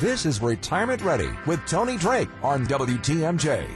This is Retirement Ready with Tony Drake on WTMJ.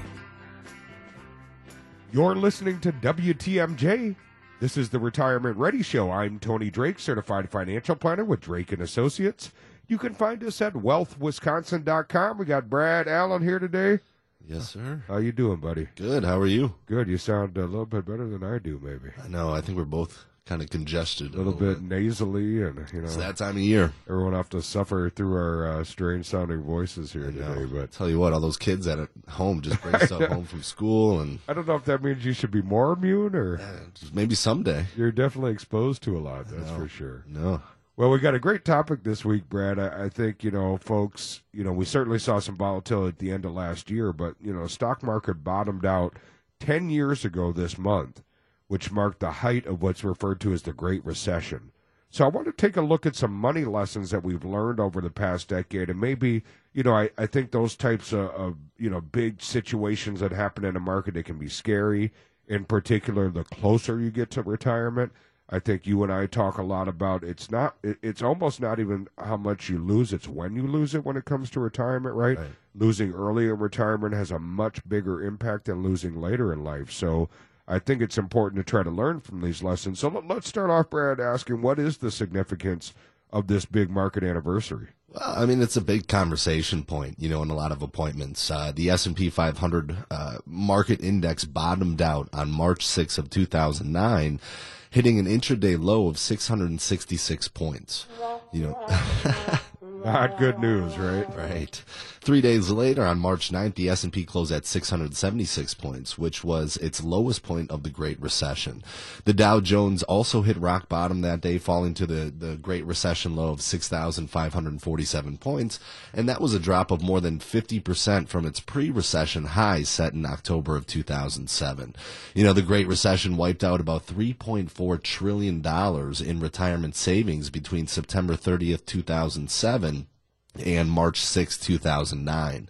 You're listening to WTMJ. This is the Retirement Ready Show. I'm Tony Drake, certified financial planner with Drake and Associates. You can find us at wealthwisconsin.com. We got Brad Allen here today. Yes, sir. How you doing, buddy? Good. How are you? Good. You sound a little bit better than I do, maybe. I know. I think we're both kind of congested. A little, bit, nasally, and you know, It's that time of year. everyone have to suffer through our uh, strange sounding voices here today. But Tell you what, all those kids at home just bring stuff home from school, and I don't know if that means you should be more immune or just maybe someday. you're definitely exposed to a lot. That's for sure. No. Well, we got a great topic this week, Brad. I, I think you know, folks. You know, we certainly saw some volatility at the end of last year, but you know, stock market bottomed out ten years ago this month, which marked the height of what's referred to as the Great Recession. So I want to take a look at some money lessons that we've learned over the past decade, and maybe you know, I, I think those types of, of you know big situations that happen in a market that can be scary. In particular, the closer you get to retirement. I think you and I talk a lot about it's not it, it's almost not even how much you lose it's when you lose it when it comes to retirement right, Right. losing early in retirement has a much bigger impact than losing later in life so I think it's important to try to learn from these lessons so let, let's start off Brad asking what is the significance of this big market anniversary Well, I mean, it's a big conversation point, you know, in a lot of appointments. Uh, the S&P 500 uh, market index bottomed out on March 6th of 2009, hitting an intraday low of 666 points. You know, not good news right Right. Three days later, on March 9th, the S&P closed at 676 points, which was its lowest point of the Great Recession. The Dow Jones also hit rock bottom that day, falling to the, the Great Recession low of 6,547 points, and that was a drop of more than 50% from its pre-recession high set in October of 2007. You know, the Great Recession wiped out about $3.4 trillion in retirement savings between September 30th, 2007 and March 6, 2009.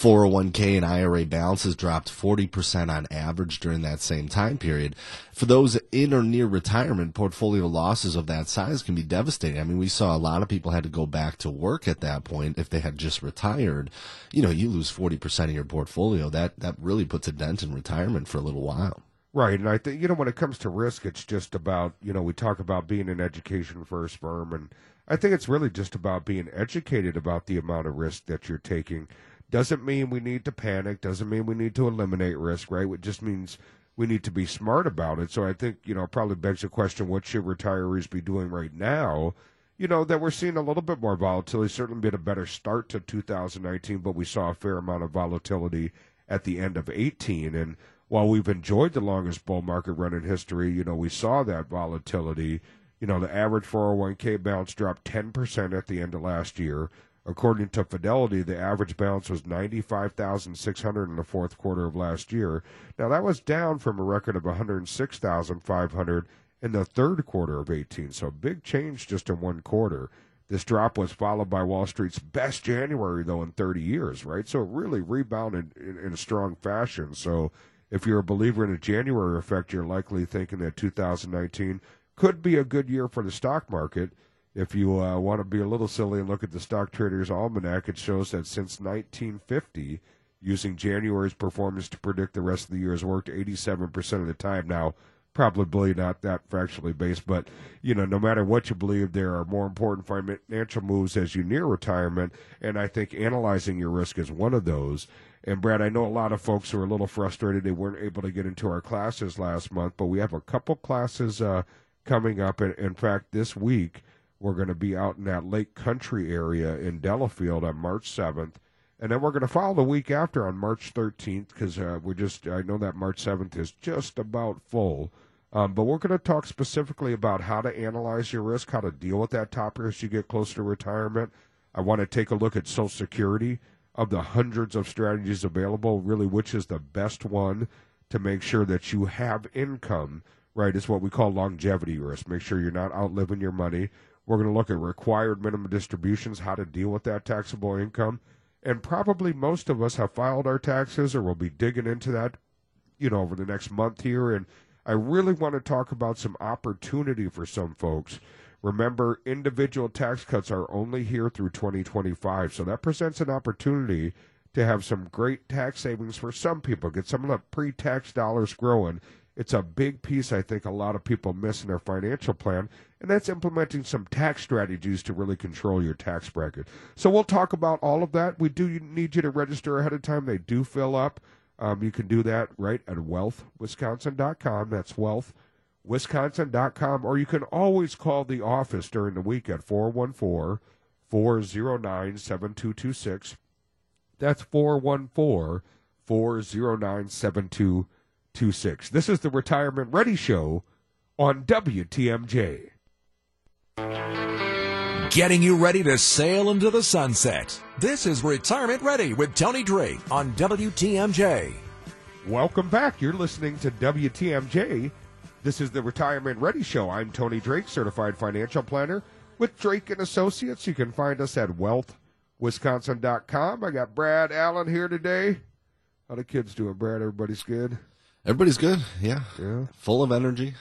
401k and IRA balances dropped 40% on average during that same time period. For those in or near retirement, portfolio losses of that size can be devastating. I mean, we saw a lot of people had to go back to work at that point if they had just retired. You know, you lose 40% of your portfolio. That that really puts a dent in retirement for a little while. Right, and I think you know when it comes to risk, it's just about you know we talk about being an education first firm, and I think it's really just about being educated about the amount of risk that you're taking. Doesn't mean we need to panic. Doesn't mean we need to eliminate risk. Right, it just means we need to be smart about it. So I think you know probably begs the question: What should retirees be doing right now? You know that we're seeing a little bit more volatility. Certainly been a better start to 2019, but we saw a fair amount of volatility at the end of 18 and while we've enjoyed the longest bull market run in history, you know, we saw that volatility. You know, the average 401k balance dropped 10% at the end of last year. According to Fidelity, the average balance was 95,600 in the fourth quarter of last year. Now that was down from a record of 106,500 in the third quarter of 18. So big change just in one quarter. This drop was followed by Wall Street's best January though in 30 years, right? So it really rebounded in, in a strong fashion. So if you're a believer in a January effect, you're likely thinking that 2019 could be a good year for the stock market. If you uh, want to be a little silly and look at the Stock Traders Almanac, it shows that since 1950, using January's performance to predict the rest of the year has worked 87% of the time. Now, probably not that factually based, but you know, no matter what you believe, there are more important financial moves as you near retirement, and I think analyzing your risk is one of those. And Brad, I know a lot of folks who are a little frustrated they weren't able to get into our classes last month, but we have a couple classes uh, coming up. And in fact, this week we're going to be out in that Lake Country area in Delafield on March 7th. And then we're going to follow the week after on March 13th because uh, we're just, I know that March 7th is just about full. Um, but we're going to talk specifically about how to analyze your risk, how to deal with that top risk you get closer to retirement. I want to take a look at Social Security of the hundreds of strategies available, really, which is the best one to make sure that you have income, right? Is what we call longevity risk. Make sure you're not outliving your money. We're going to look at required minimum distributions, how to deal with that taxable income. And probably most of us have filed our taxes or we'll be digging into that, you know, over the next month here. And I really want to talk about some opportunity for some folks. Remember, individual tax cuts are only here through 2025, so that presents an opportunity to have some great tax savings for some people, get some of the pre tax dollars growing. It's a big piece I think a lot of people miss in their financial plan, and that's implementing some tax strategies to really control your tax bracket. So we'll talk about all of that. We do need you to register ahead of time. They do fill up. Um, you can do that right at wealthwisconsin.com. That's wealthwisconsin.com. Or you can always call the office during the week at 414 409 7226. That's 414 409 7226. This is the Retirement Ready Show on WTMJ. Getting you ready to sail into the sunset. This is Retirement Ready with Tony Drake on WTMJ. Welcome back. You're listening to WTMJ. This is the Retirement Ready Show. I'm Tony Drake, certified financial planner with Drake and Associates. You can find us at wealthwisconsin.com. I got Brad Allen here today. How the kids doing, Brad? Everybody's good? Everybody's good. Yeah. Yeah. Full of energy.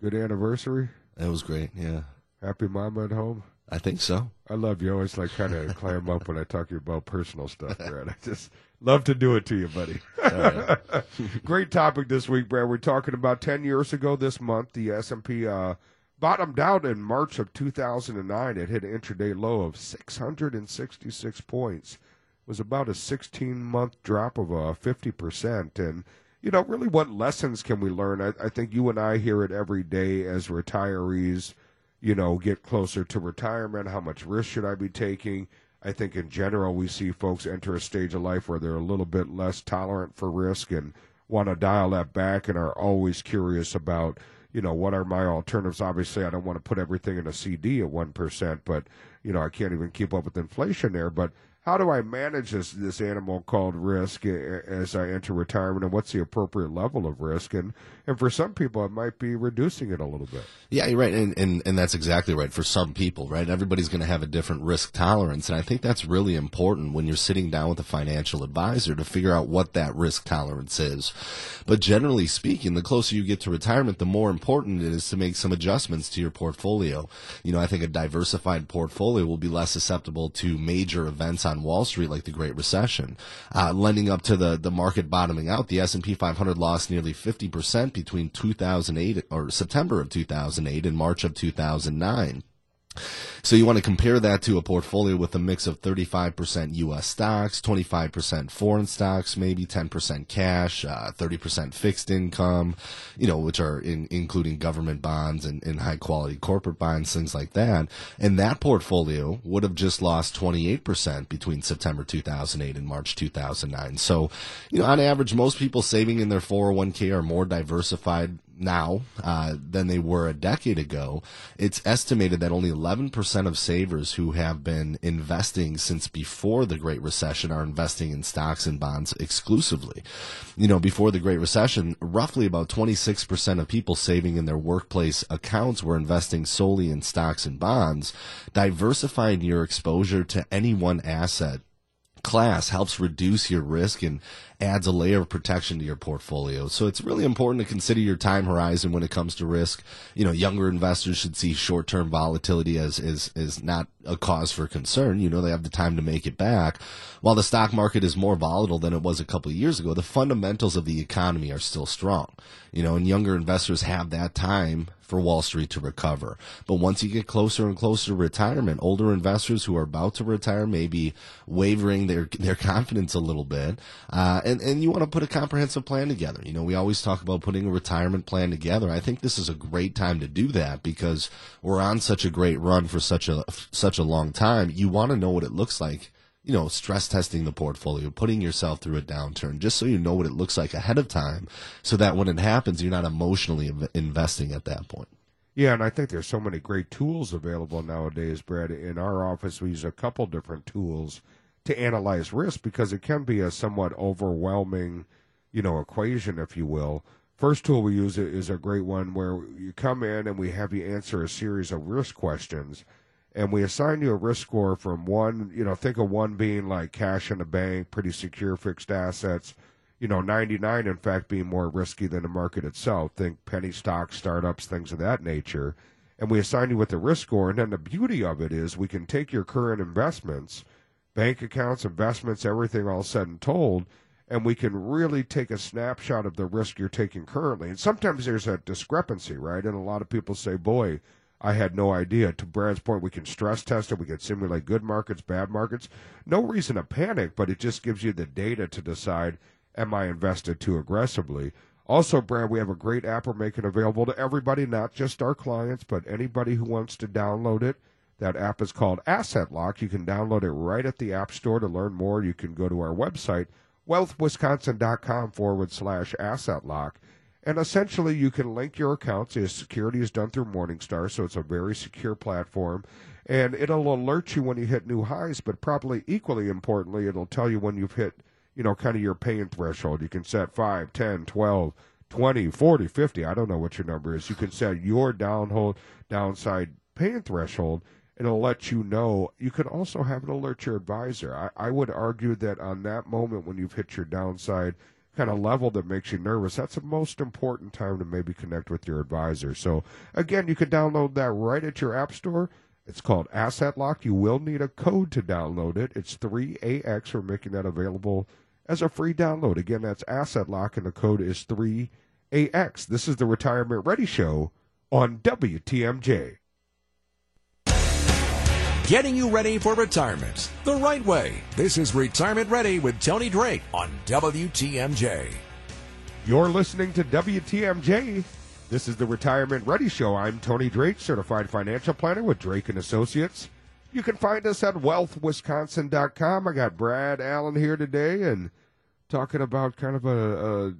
Good anniversary. It was great. Yeah. Happy mama at home. I think so. I love you. I always like kind of clam up when I talk to you about personal stuff, Brad. I just love to do it to you, buddy. Great topic this week, Brad. We're talking about ten years ago this month. The S and P uh, bottomed out in March of 2009. It hit an intraday low of 666 points. It was about a 16 month drop of uh, 50 percent, and you know, really, what lessons can we learn? I, I think you and I hear it every day as retirees you know, get closer to retirement? How much risk should I be taking? I think in general, we see folks enter a stage of life where they're a little bit less tolerant for risk and want to dial that back and are always curious about, you know, what are my alternatives? Obviously, I don't want to put everything in a CD at 1%, but, you know, I can't even keep up with inflation there. But how do I manage this this animal called risk as I enter retirement, and what's the appropriate level of risk? And and for some people, it might be reducing it a little bit. Yeah, you're right, and and, and that's exactly right. For some people, right, everybody's going to have a different risk tolerance, and I think that's really important when you're sitting down with a financial advisor to figure out what that risk tolerance is. But generally speaking, the closer you get to retirement, the more important it is to make some adjustments to your portfolio. You know, I think a diversified portfolio will be less susceptible to major events on Wall Street, like the Great Recession, uh, lending up to the the market bottoming out. The S and P 500 lost nearly 50 percent between 2008 or September of 2008 and March of 2009. So you want to compare that to a portfolio with a mix of 35% U.S. stocks, 25% foreign stocks, maybe 10% cash, uh, 30% fixed income, you know, which are in, including government bonds and, and high quality corporate bonds, things like that. And that portfolio would have just lost 28% between September 2008 and March 2009. So, you know, on average, most people saving in their 401k are more diversified now uh, than they were a decade ago. It's estimated that only 11% of savers who have been investing since before the Great Recession are investing in stocks and bonds exclusively. You know, before the Great Recession, roughly about 26% of people saving in their workplace accounts were investing solely in stocks and bonds. Diversifying your exposure to any one asset class helps reduce your risk and adds a layer of protection to your portfolio. So it's really important to consider your time horizon when it comes to risk. You know, younger investors should see short-term volatility as is is not a cause for concern. You know, they have the time to make it back. While the stock market is more volatile than it was a couple years ago, the fundamentals of the economy are still strong. You know, and younger investors have that time for Wall Street to recover. But once you get closer and closer to retirement, older investors who are about to retire may be wavering their their confidence a little bit, uh, and and you want to put a comprehensive plan together. You know, we always talk about putting a retirement plan together. I think this is a great time to do that because we're on such a great run for such a such a long time. You want to know what it looks like you know, stress testing the portfolio, putting yourself through a downturn, just so you know what it looks like ahead of time, so that when it happens, you're not emotionally investing at that point. Yeah, and I think there's so many great tools available nowadays, Brad. In our office, we use a couple different tools to analyze risk because it can be a somewhat overwhelming, you know, equation, if you will. First tool we use is a great one where you come in and we have you answer a series of risk questions and we assign you a risk score from one, you know, think of one being like cash in the bank, pretty secure fixed assets, you know, 99 in fact being more risky than the market itself. Think penny stocks, startups, things of that nature. And we assign you with the risk score. And then the beauty of it is we can take your current investments, bank accounts, investments, everything all said and told, and we can really take a snapshot of the risk you're taking currently. And sometimes there's a discrepancy, right? And a lot of people say, boy, I had no idea. To Brad's point, we can stress test it. We can simulate good markets, bad markets. No reason to panic, but it just gives you the data to decide, am I invested too aggressively? Also, Brad, we have a great app we're making available to everybody, not just our clients, but anybody who wants to download it. That app is called Asset Lock. You can download it right at the App Store. To learn more, you can go to our website, wealthwisconsin.com forward slash asset lock. And essentially, you can link your accounts. The security is done through Morningstar, so it's a very secure platform. And it'll alert you when you hit new highs, but probably equally importantly, it'll tell you when you've hit, you know, kind of your pain threshold. You can set 5, 10, 12, 20, 40, 50. I don't know what your number is. You can set your downhold, downside pain threshold, it'll let you know. You can also have it alert your advisor. I, I would argue that on that moment when you've hit your downside kind of level that makes you nervous, that's the most important time to maybe connect with your advisor. So again, you can download that right at your app store. It's called Asset Lock. You will need a code to download it. It's 3AX. We're making that available as a free download. Again, that's Asset Lock, and the code is 3AX. This is the Retirement Ready Show on WTMJ. Getting you ready for retirement the right way. This is Retirement Ready with Tony Drake on WTMJ. You're listening to WTMJ. This is the Retirement Ready Show. I'm Tony Drake, certified financial planner with Drake and Associates. You can find us at wealthwisconsin.com. I got Brad Allen here today and talking about kind of a, a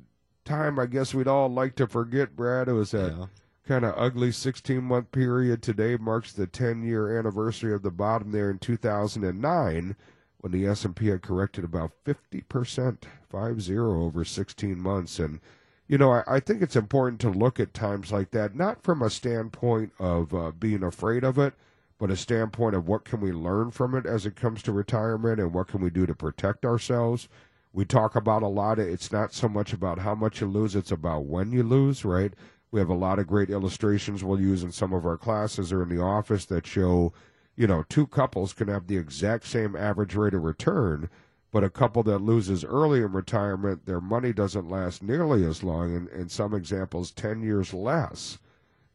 time I guess we'd all like to forget, Brad. It was a yeah kind of ugly 16 month period. Today marks the 10 year anniversary of the bottom there in 2009 when the S&P had corrected about 50%, 5-0 over 16 months. And, you know, I, I, think it's important to look at times like that, not from a standpoint of uh, being afraid of it, but a standpoint of what can we learn from it as it comes to retirement and what can we do to protect ourselves. We talk about a lot of it's not so much about how much you lose, it's about when you lose, right? We have a lot of great illustrations we'll use in some of our classes or in the office that show, you know, two couples can have the exact same average rate of return, but a couple that loses early in retirement, their money doesn't last nearly as long, and in some examples, 10 years less.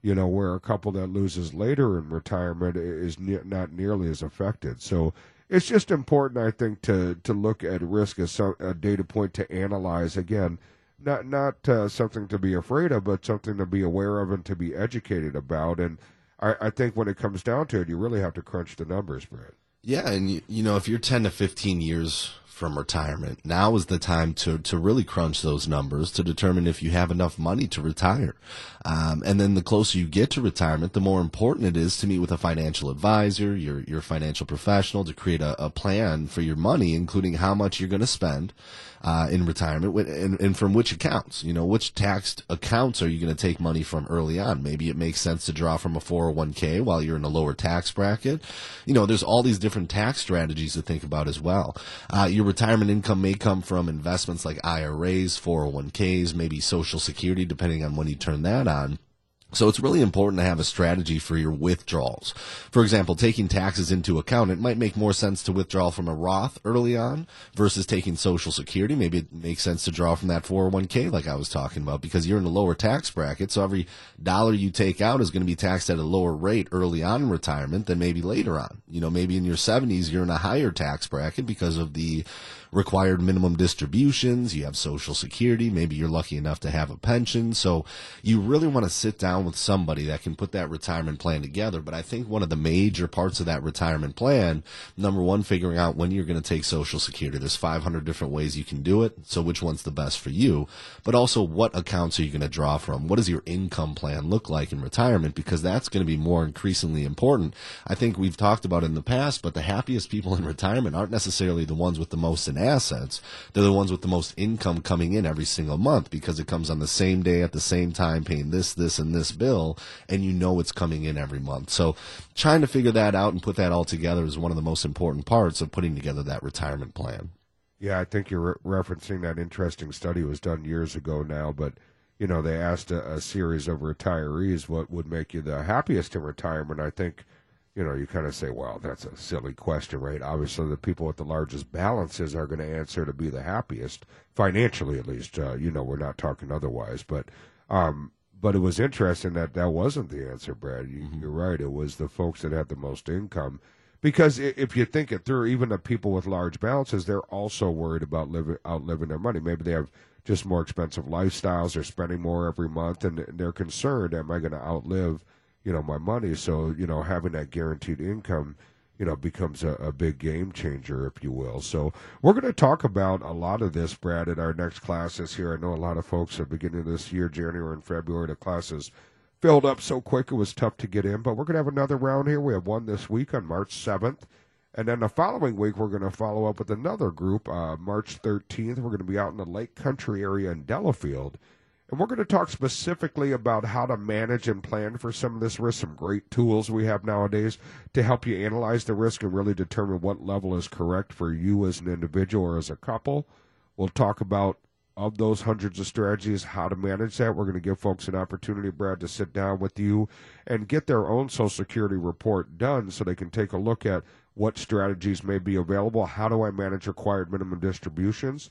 You know, where a couple that loses later in retirement is ne- not nearly as affected. So it's just important, I think, to, to look at risk as some, a data point to analyze. Again, not not uh, something to be afraid of, but something to be aware of and to be educated about. And I, I think when it comes down to it, you really have to crunch the numbers, Brad. Yeah, and you, you know if you're ten to fifteen years from retirement. Now is the time to, to really crunch those numbers to determine if you have enough money to retire. Um, and then the closer you get to retirement, the more important it is to meet with a financial advisor, your, your financial professional to create a, a plan for your money, including how much you're going to spend, uh, in retirement and, and, from which accounts. You know, which taxed accounts are you going to take money from early on? Maybe it makes sense to draw from a 401k while you're in a lower tax bracket. You know, there's all these different tax strategies to think about as well. Uh, your retirement income may come from investments like IRAs, 401ks, maybe Social Security, depending on when you turn that on. So it's really important to have a strategy for your withdrawals. For example, taking taxes into account, it might make more sense to withdraw from a Roth early on versus taking Social Security. Maybe it makes sense to draw from that 401k like I was talking about because you're in a lower tax bracket. So every dollar you take out is going to be taxed at a lower rate early on in retirement than maybe later on. You know, maybe in your 70s, you're in a higher tax bracket because of the required minimum distributions, you have social security, maybe you're lucky enough to have a pension. So you really want to sit down with somebody that can put that retirement plan together. But I think one of the major parts of that retirement plan, number one, figuring out when you're going to take social security. There's 500 different ways you can do it. So which one's the best for you? But also what accounts are you going to draw from? What does your income plan look like in retirement? Because that's going to be more increasingly important. I think we've talked about in the past, but the happiest people in retirement aren't necessarily the ones with the most in assets, they're the ones with the most income coming in every single month because it comes on the same day at the same time, paying this, this, and this bill, and you know it's coming in every month. So trying to figure that out and put that all together is one of the most important parts of putting together that retirement plan. Yeah, I think you're re- referencing that interesting study was done years ago now, but you know they asked a, a series of retirees what would make you the happiest in retirement. I think you know, you kind of say, well, that's a silly question, right? Obviously, the people with the largest balances are going to answer to be the happiest, financially at least. Uh, you know, we're not talking otherwise, but um, but it was interesting that that wasn't the answer, Brad. You, mm-hmm. You're right. It was the folks that had the most income, because if you think it through, even the people with large balances, they're also worried about living outliving their money. Maybe they have just more expensive lifestyles. They're spending more every month, and they're concerned: Am I going to outlive? You know my money. So you know having that guaranteed income you know, becomes a, a, big game changer, if you will. So we're going to talk about a lot of this, Brad, in our next classes here. I know a lot of folks are beginning this year, January and February, the classes filled up so quick it was tough to get in. But we're going to have another round here. We have one this week on March 7th. And then the following week, we're going to follow up with another group, uh, March 13th. We're going to be out in the Lake Country area in Delafield. And we're going to talk specifically about how to manage and plan for some of this risk, some great tools we have nowadays to help you analyze the risk and really determine what level is correct for you as an individual or as a couple. We'll talk about of those hundreds of strategies, how to manage that. We're going to give folks an opportunity, Brad, to sit down with you and get their own Social Security report done so they can take a look at what strategies may be available. How do I manage required minimum distributions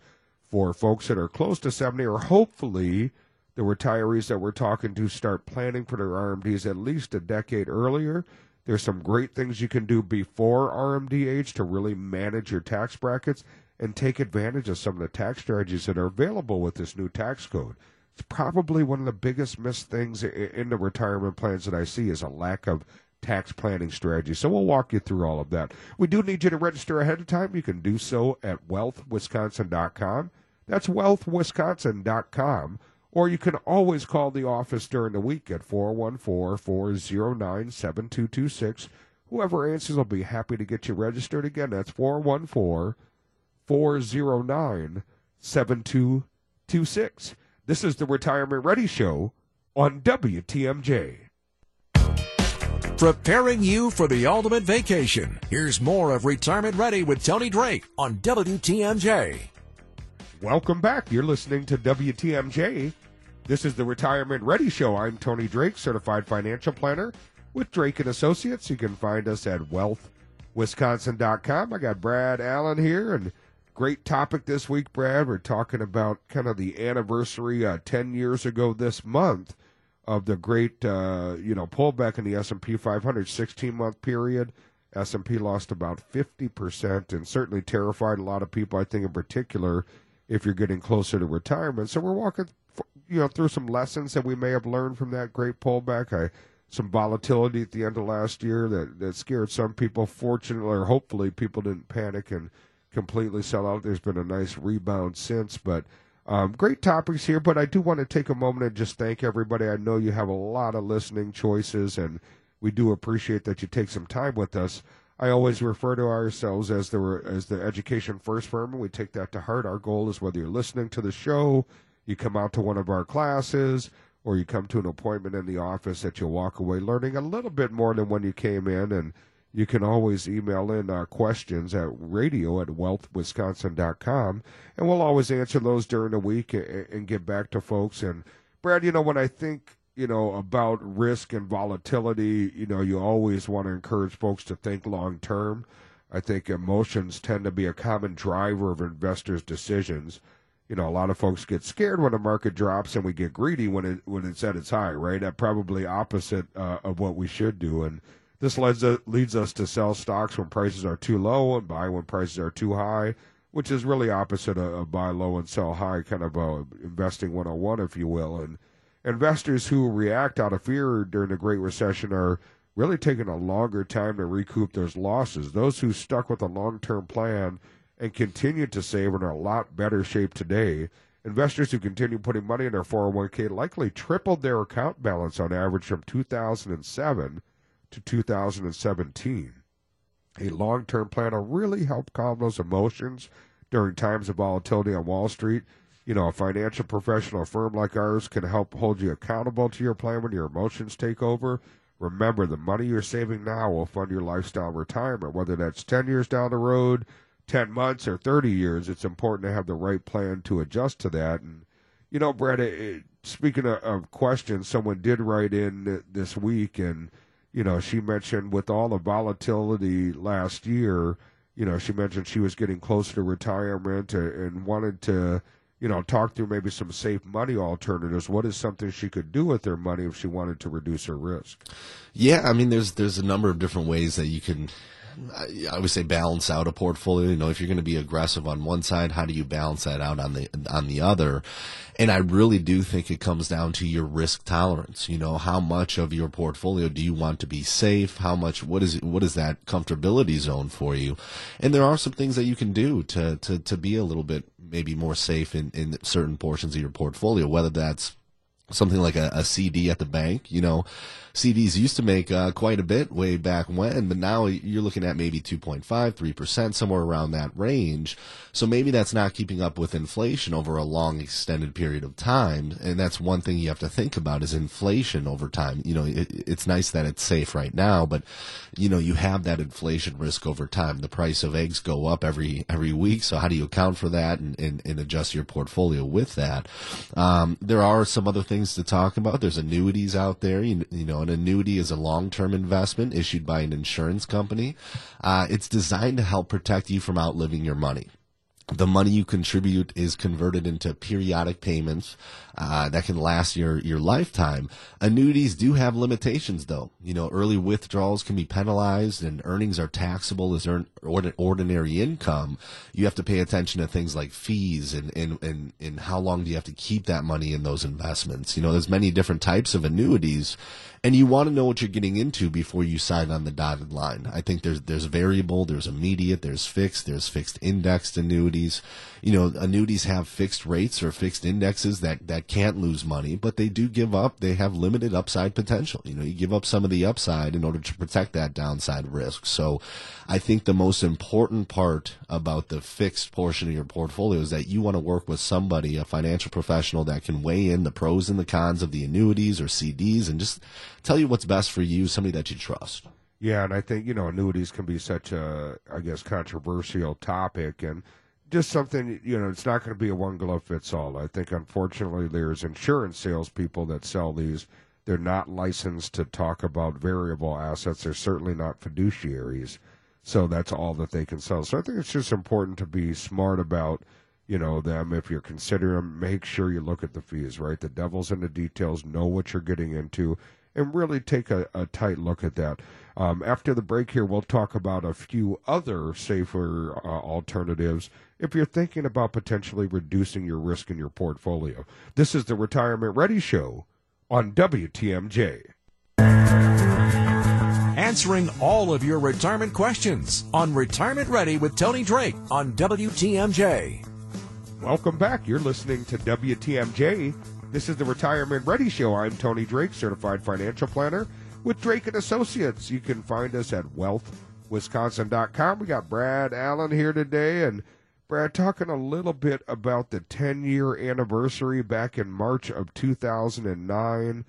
for folks that are close to 70 or hopefully – the retirees that we're talking to start planning for their RMDs at least a decade earlier. There's some great things you can do before RMD age to really manage your tax brackets and take advantage of some of the tax strategies that are available with this new tax code. It's probably one of the biggest missed things in the retirement plans that I see is a lack of tax planning strategy. So we'll walk you through all of that. We do need you to register ahead of time. You can do so at wealthwisconsin.com. That's wealthwisconsin.com or you can always call the office during the week at 414 409 7226. Whoever answers will be happy to get you registered. Again, that's 414 409 7226. This is the Retirement Ready Show on WTMJ. Preparing you for the ultimate vacation. Here's more of Retirement Ready with Tony Drake on WTMJ. Welcome back. You're listening to WTMJ. This is the Retirement Ready Show. I'm Tony Drake, certified financial planner with Drake and Associates. You can find us at wealthwisconsin.com. I got Brad Allen here and great topic this week, Brad. We're talking about kind of the anniversary uh, 10 years ago this month of the great, uh, you know, pullback in the S&P 500 16 month period. S&P lost about 50% and certainly terrified a lot of people, I think in particular, if you're getting closer to retirement. So we're walking you know through some lessons that we may have learned from that great pullback. I some volatility at the end of last year that that scared some people. Fortunately, or hopefully, people didn't panic and completely sell out. There's been a nice rebound since, but um, great topics here. But I do want to take a moment and just thank everybody. I know you have a lot of listening choices, and we do appreciate that you take some time with us. I always refer to ourselves as the as the education first firm, and we take that to heart. Our goal is whether you're listening to the show, you come out to one of our classes, or you come to an appointment in the office, that you'll walk away learning a little bit more than when you came in. And you can always email in uh, questions at radio at wealthwisconsin.com, and we'll always answer those during the week and, and get back to folks. And Brad, you know, when I think you know, about risk and volatility, you know, you always want to encourage folks to think long term. I think emotions tend to be a common driver of investors' decisions. You know, a lot of folks get scared when the market drops, and we get greedy when it when it's at its high. Right, that probably opposite uh, of what we should do. And this leads uh, leads us to sell stocks when prices are too low and buy when prices are too high, which is really opposite of, of buy low and sell high, kind of uh, investing 101, if you will. And investors who react out of fear during the Great Recession are really taking a longer time to recoup those losses. Those who stuck with a long term plan and continue to save are in a lot better shape today. Investors who continue putting money in their 401k likely tripled their account balance on average from 2007 to 2017. A long term plan will really help calm those emotions during times of volatility on Wall Street you know, a financial professional firm like ours can help hold you accountable to your plan when your emotions take over. Remember, the money you're saving now will fund your lifestyle retirement, whether that's 10 years down the road, 10 months, or 30 years. It's important to have the right plan to adjust to that. And, you know, Brett, it, speaking of, of questions, someone did write in this week, and, you know, she mentioned with all the volatility last year, you know, she mentioned she was getting closer to retirement and wanted to you know, talk through maybe some safe money alternatives. What is something she could do with her money if she wanted to reduce her risk? Yeah, I mean, there's there's a number of different ways that you can. I would say balance out a portfolio. You know, if you're going to be aggressive on one side, how do you balance that out on the on the other? And I really do think it comes down to your risk tolerance. You know, how much of your portfolio do you want to be safe? How much? What is what is that comfortability zone for you? And there are some things that you can do to to to be a little bit maybe more safe in, in certain portions of your portfolio, whether that's something like a, a CD at the bank. You know, CDs used to make uh, quite a bit way back when, but now you're looking at maybe 2.5, 3%, somewhere around that range. So maybe that's not keeping up with inflation over a long extended period of time. And that's one thing you have to think about is inflation over time. You know, it, it's nice that it's safe right now, but you know, you have that inflation risk over time. The price of eggs go up every, every week. So how do you account for that and, and, and adjust your portfolio with that? Um, there are some other things to talk about. There's annuities out there, you, you know, an annuity is a long-term investment issued by an insurance company. Uh, it's designed to help protect you from outliving your money the money you contribute is converted into periodic payments uh, that can last your, your lifetime. Annuities do have limitations, though. You know, early withdrawals can be penalized, and earnings are taxable as earn, ordinary income. You have to pay attention to things like fees and, and, and, and how long do you have to keep that money in those investments. You know, there's many different types of annuities, and you want to know what you're getting into before you sign on the dotted line. I think there's there's variable, there's immediate, there's fixed, there's fixed indexed annuities. You know, annuities have fixed rates or fixed indexes that that can't lose money, but they do give up. They have limited upside potential. You know, you give up some of the upside in order to protect that downside risk. So, I think the most important part about the fixed portion of your portfolio is that you want to work with somebody, a financial professional that can weigh in the pros and the cons of the annuities or CDs and just tell you what's best for you, somebody that you trust. Yeah, and I think you know annuities can be such a, I guess, controversial topic, and just something you know, it's not going to be a one glove fits all. I think unfortunately there's insurance salespeople that sell these. They're not licensed to talk about variable assets. They're certainly not fiduciaries, so that's all that they can sell. So I think it's just important to be smart about you know them if you're considering them make sure you look at the fees right the devil's in the details know what you're getting into and really take a, a tight look at that. Um, after the break here, we'll talk about a few other safer uh, alternatives if you're thinking about potentially reducing your risk in your portfolio. This is the Retirement Ready Show on WTMJ. answering all of your retirement questions on Retirement Ready with Tony Drake on WTMJ. Welcome back. You're listening to WTMJ. This is the Retirement Ready Show. I'm Tony Drake, certified financial planner with Drake and Associates. You can find us at wealthwisconsin.com. We got Brad Allen here today and Brad talking a little bit about the 10 year anniversary back in March of 2009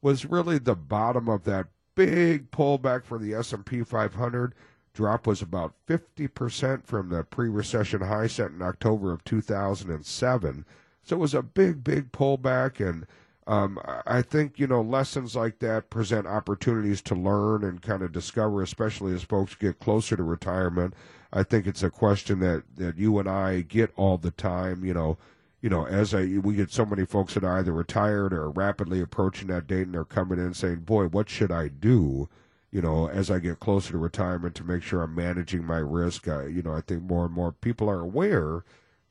was really the bottom of that big pullback for the S&P 500 drop was about 50% from the pre-recession high set in October of 2007 so it was a big big pullback and um, I think you know lessons like that present opportunities to learn and kind of discover, especially as folks get closer to retirement. I think it's a question that that you and I get all the time. You know, you know, as I we get so many folks that are either retired or rapidly approaching that date, and they're coming in saying, "Boy, what should I do?" You know, as I get closer to retirement to make sure I'm managing my risk. Uh, you know, I think more and more people are aware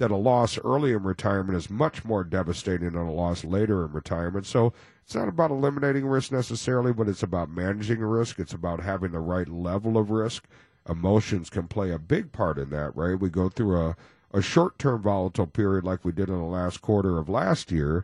that a loss early in retirement is much more devastating than a loss later in retirement. So it's not about eliminating risk necessarily, but it's about managing risk. It's about having the right level of risk. Emotions can play a big part in that, right? We go through a, a short term volatile period like we did in the last quarter of last year.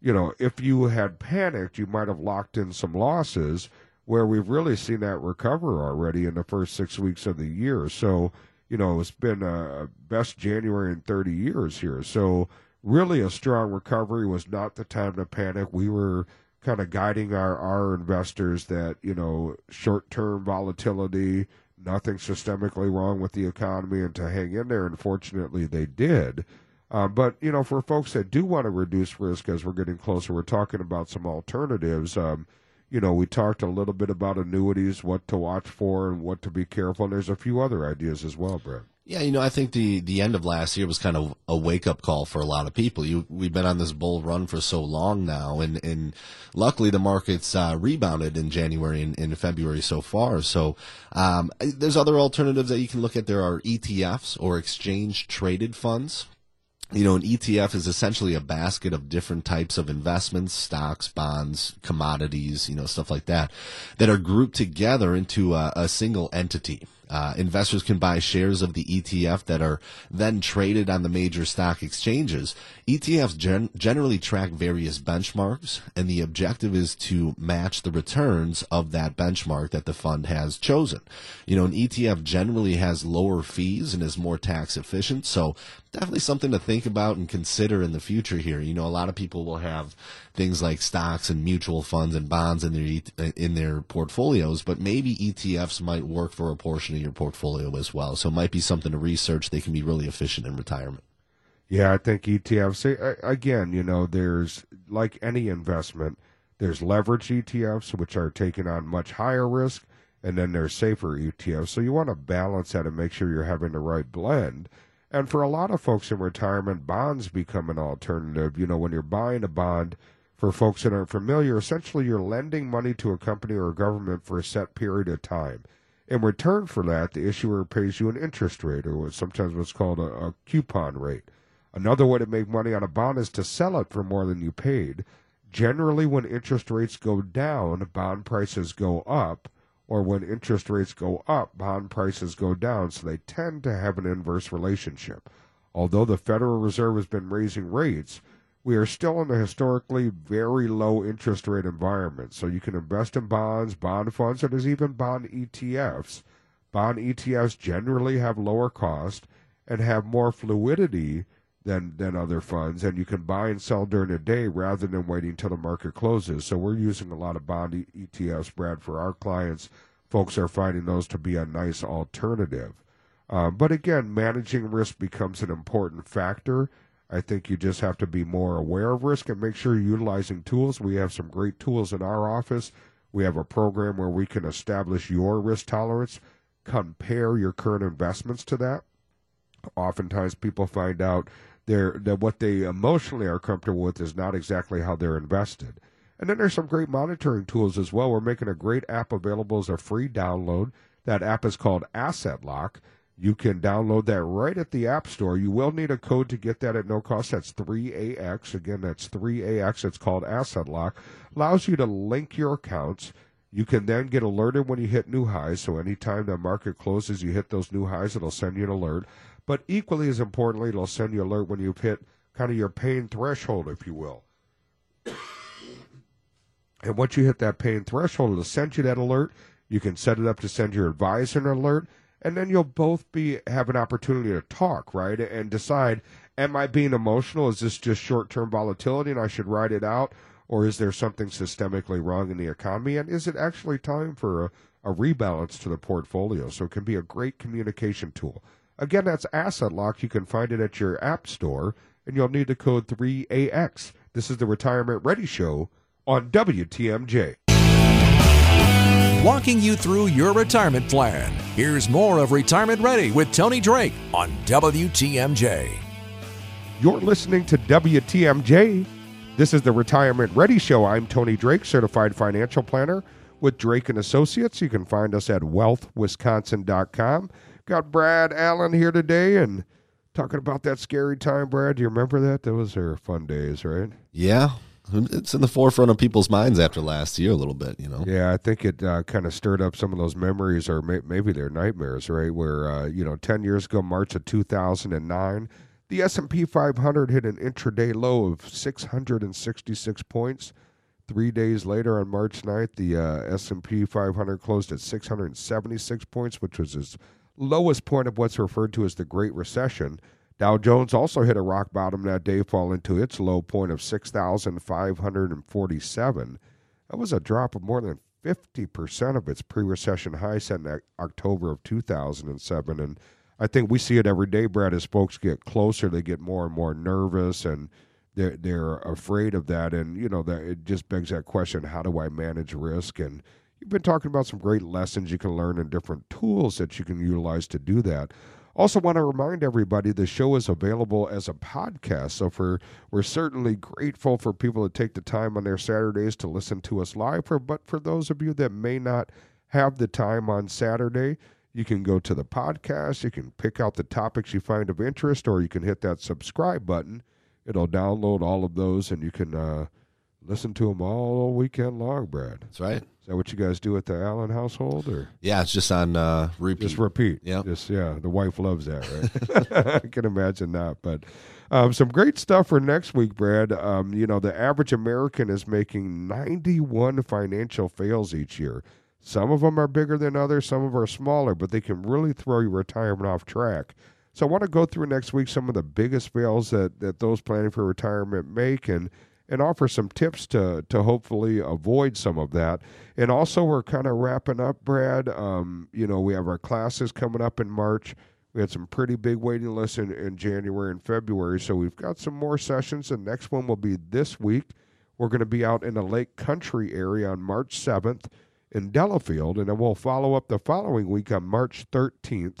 You know, if you had panicked, you might have locked in some losses where we've really seen that recover already in the first six weeks of the year. So, you know, it's been a best January in 30 years here. So really a strong recovery was not the time to panic. We were kind of guiding our, our investors that, you know, short term volatility, nothing systemically wrong with the economy and to hang in there. Unfortunately, they did. Uh, but, you know, for folks that do want to reduce risk as we're getting closer, we're talking about some alternatives. Um, you know, we talked a little bit about annuities, what to watch for and what to be careful. There's a few other ideas as well, Brett. Yeah, you know, I think the the end of last year was kind of a wake up call for a lot of people. You we've been on this bull run for so long now, and and luckily the markets uh, rebounded in January and in February so far. So um, there's other alternatives that you can look at. There are ETFs or exchange traded funds you know, an ETF is essentially a basket of different types of investments, stocks, bonds, commodities, you know, stuff like that, that are grouped together into a, a single entity. Uh, investors can buy shares of the ETF that are then traded on the major stock exchanges. ETFs gen- generally track various benchmarks, and the objective is to match the returns of that benchmark that the fund has chosen. You know, an ETF generally has lower fees and is more tax efficient, so definitely something to think about and consider in the future here. You know, a lot of people will have things like stocks and mutual funds and bonds in their in their portfolios, but maybe ETFs might work for a portion of your portfolio as well. So it might be something to research. They can be really efficient in retirement. Yeah, I think ETFs again, you know, there's like any investment, there's leverage ETFs which are taking on much higher risk and then there's safer ETFs. So you want to balance that and make sure you're having the right blend. And for a lot of folks in retirement, bonds become an alternative. You know, when you're buying a bond, for folks that aren't familiar, essentially you're lending money to a company or a government for a set period of time. In return for that, the issuer pays you an interest rate, or sometimes what's called a, a coupon rate. Another way to make money on a bond is to sell it for more than you paid. Generally, when interest rates go down, bond prices go up or when interest rates go up, bond prices go down, so they tend to have an inverse relationship. Although the Federal Reserve has been raising rates, we are still in a historically very low interest rate environment. So you can invest in bonds, bond funds, and there's even bond ETFs. Bond ETFs generally have lower cost and have more fluidity than than other funds, and you can buy and sell during the day rather than waiting until the market closes. So we're using a lot of bond ETFs, Brad, for our clients. Folks are finding those to be a nice alternative. Uh, but again, managing risk becomes an important factor. I think you just have to be more aware of risk and make sure you're utilizing tools. We have some great tools in our office. We have a program where we can establish your risk tolerance, compare your current investments to that. Oftentimes, people find out that what they emotionally are comfortable with is not exactly how they're invested. And then there's some great monitoring tools as well. We're making a great app available as a free download. That app is called Asset Lock. You can download that right at the App Store. You will need a code to get that at no cost. That's 3AX. Again, that's 3AX. It's called Asset Lock. Allows you to link your accounts You can then get alerted when you hit new highs. So anytime the market closes, you hit those new highs, it'll send you an alert. But equally as importantly, it'll send you an alert when you've hit kind of your pain threshold, if you will. And once you hit that pain threshold, it'll send you that alert. You can set it up to send your advisor an alert, and then you'll both be have an opportunity to talk, right? And decide, am I being emotional? Is this just short term volatility and I should ride it out? Or is there something systemically wrong in the economy? And is it actually time for a, a rebalance to the portfolio? So it can be a great communication tool. Again, that's Asset Lock. You can find it at your app store, and you'll need the code 3AX. This is the Retirement Ready Show on WTMJ. Walking you through your retirement plan. Here's more of Retirement Ready with Tony Drake on WTMJ. You're listening to WTMJ. This is the Retirement Ready Show. I'm Tony Drake, certified financial planner with Drake and Associates. You can find us at wealthwisconsin.com. Got Brad Allen here today and talking about that scary time, Brad. Do you remember that? Those are fun days, right? Yeah, it's in the forefront of people's minds after last year a little bit, you know. Yeah, I think it uh, kind of stirred up some of those memories, or may- maybe they're nightmares, right? Where uh, you know, ten years ago, March of two thousand and nine, the S and P five hundred hit an intraday low of six hundred and sixty six points. Three days later, on March 9th, the uh, S and P 500 closed at 676 points, which was its lowest point of what's referred to as the Great Recession. Dow Jones also hit a rock bottom that day, falling to its low point of 6,547. That was a drop of more than 50% of its pre recession high set in October of 2007. And I think we see it every day, Brad, as folks get closer, they get more and more nervous and they're, they're afraid of that. And, you know, that it just begs that question how do I manage risk? And you've been talking about some great lessons you can learn and different tools that you can utilize to do that. Also, want to remind everybody the show is available as a podcast. So, for we're certainly grateful for people to take the time on their Saturdays to listen to us live. For but for those of you that may not have the time on Saturday, you can go to the podcast. You can pick out the topics you find of interest, or you can hit that subscribe button. It'll download all of those, and you can uh, listen to them all weekend long. Brad, That's right. is that what you guys do at the Allen household, or? Yeah, it's just on uh, repeat. Just repeat. Yep. Just yeah, the wife loves that, right? I can imagine that. But um, some great stuff for next week, Brad. Um, you know, the average American is making 91 financial fails each year. Some of them are bigger than others, some of them are smaller, but they can really throw your retirement off track. So I want to go through next week some of the biggest fails that, that those planning for retirement make and and offer some tips to to hopefully avoid some of that. And also, we're kind of wrapping up, Brad. Um, you know, we have our classes coming up in March. We had some pretty big waiting lists in, in January and February, so we've got some more sessions. The next one will be this week. We're going to be out in the Lake Country area on March 7th in Delafield, and then we'll follow up the following week on March 13th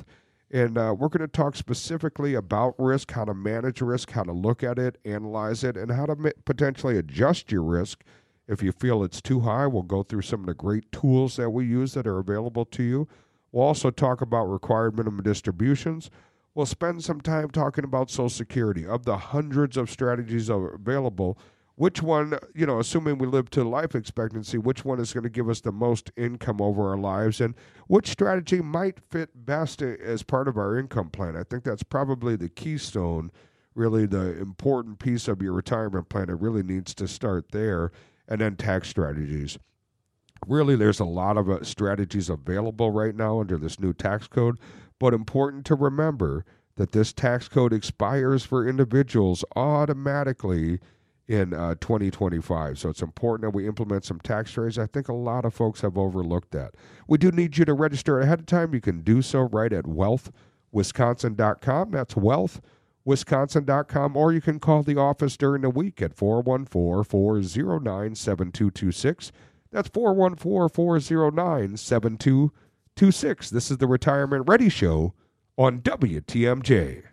and uh, we're going to talk specifically about risk, how to manage risk, how to look at it, analyze it, and how to potentially adjust your risk. If you feel it's too high, we'll go through some of the great tools that we use that are available to you. We'll also talk about required minimum distributions. We'll spend some time talking about Social Security. Of the hundreds of strategies available, which one, you know, assuming we live to life expectancy, which one is going to give us the most income over our lives and which strategy might fit best as part of our income plan? I think that's probably the keystone, really the important piece of your retirement plan. It really needs to start there. And then tax strategies. Really, there's a lot of uh, strategies available right now under this new tax code, but important to remember that this tax code expires for individuals automatically in uh, 2025. So it's important that we implement some tax strategies. I think a lot of folks have overlooked that. We do need you to register ahead of time. You can do so right at wealthwisconsin.com. That's wealthwisconsin.com, or you can call the office during the week at 414 409 7226. That's 414 409 7226. This is the Retirement Ready Show on WTMJ.